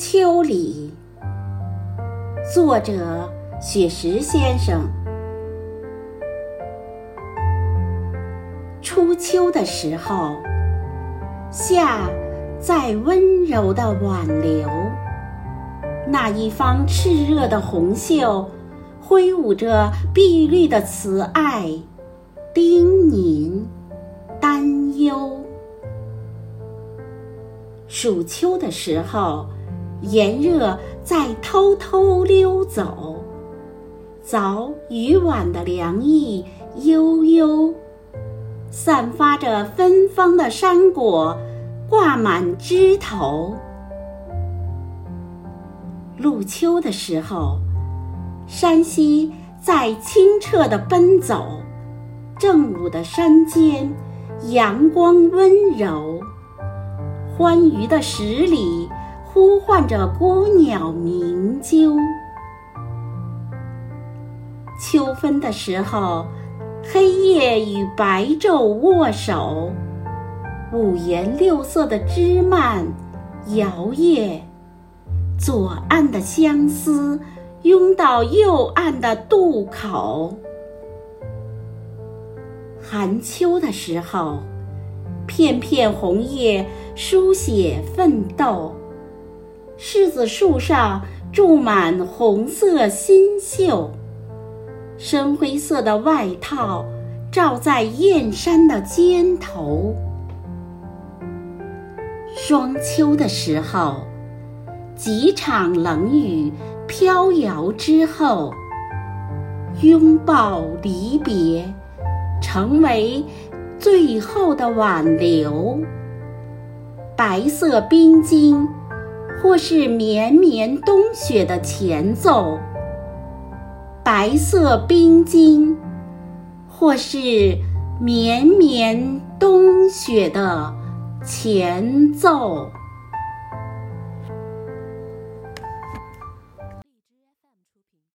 秋里，作者雪石先生。初秋的时候，夏在温柔的挽留，那一方炽热的红袖，挥舞着碧绿的慈爱，叮咛，担忧。暑秋的时候。炎热在偷偷溜走，早与晚的凉意悠悠，散发着芬芳的山果挂满枝头。入秋的时候，山溪在清澈的奔走，正午的山间，阳光温柔，欢愉的十里。呼唤着孤鸟鸣啾。秋分的时候，黑夜与白昼握手，五颜六色的枝蔓摇曳，左岸的相思拥到右岸的渡口。寒秋的时候，片片红叶书写奋斗。柿子树上住满红色新秀，深灰色的外套罩在燕山的肩头。霜秋的时候，几场冷雨飘摇之后，拥抱离别，成为最后的挽留。白色冰晶。或是绵绵冬雪的前奏，白色冰晶；或是绵绵冬雪的前奏。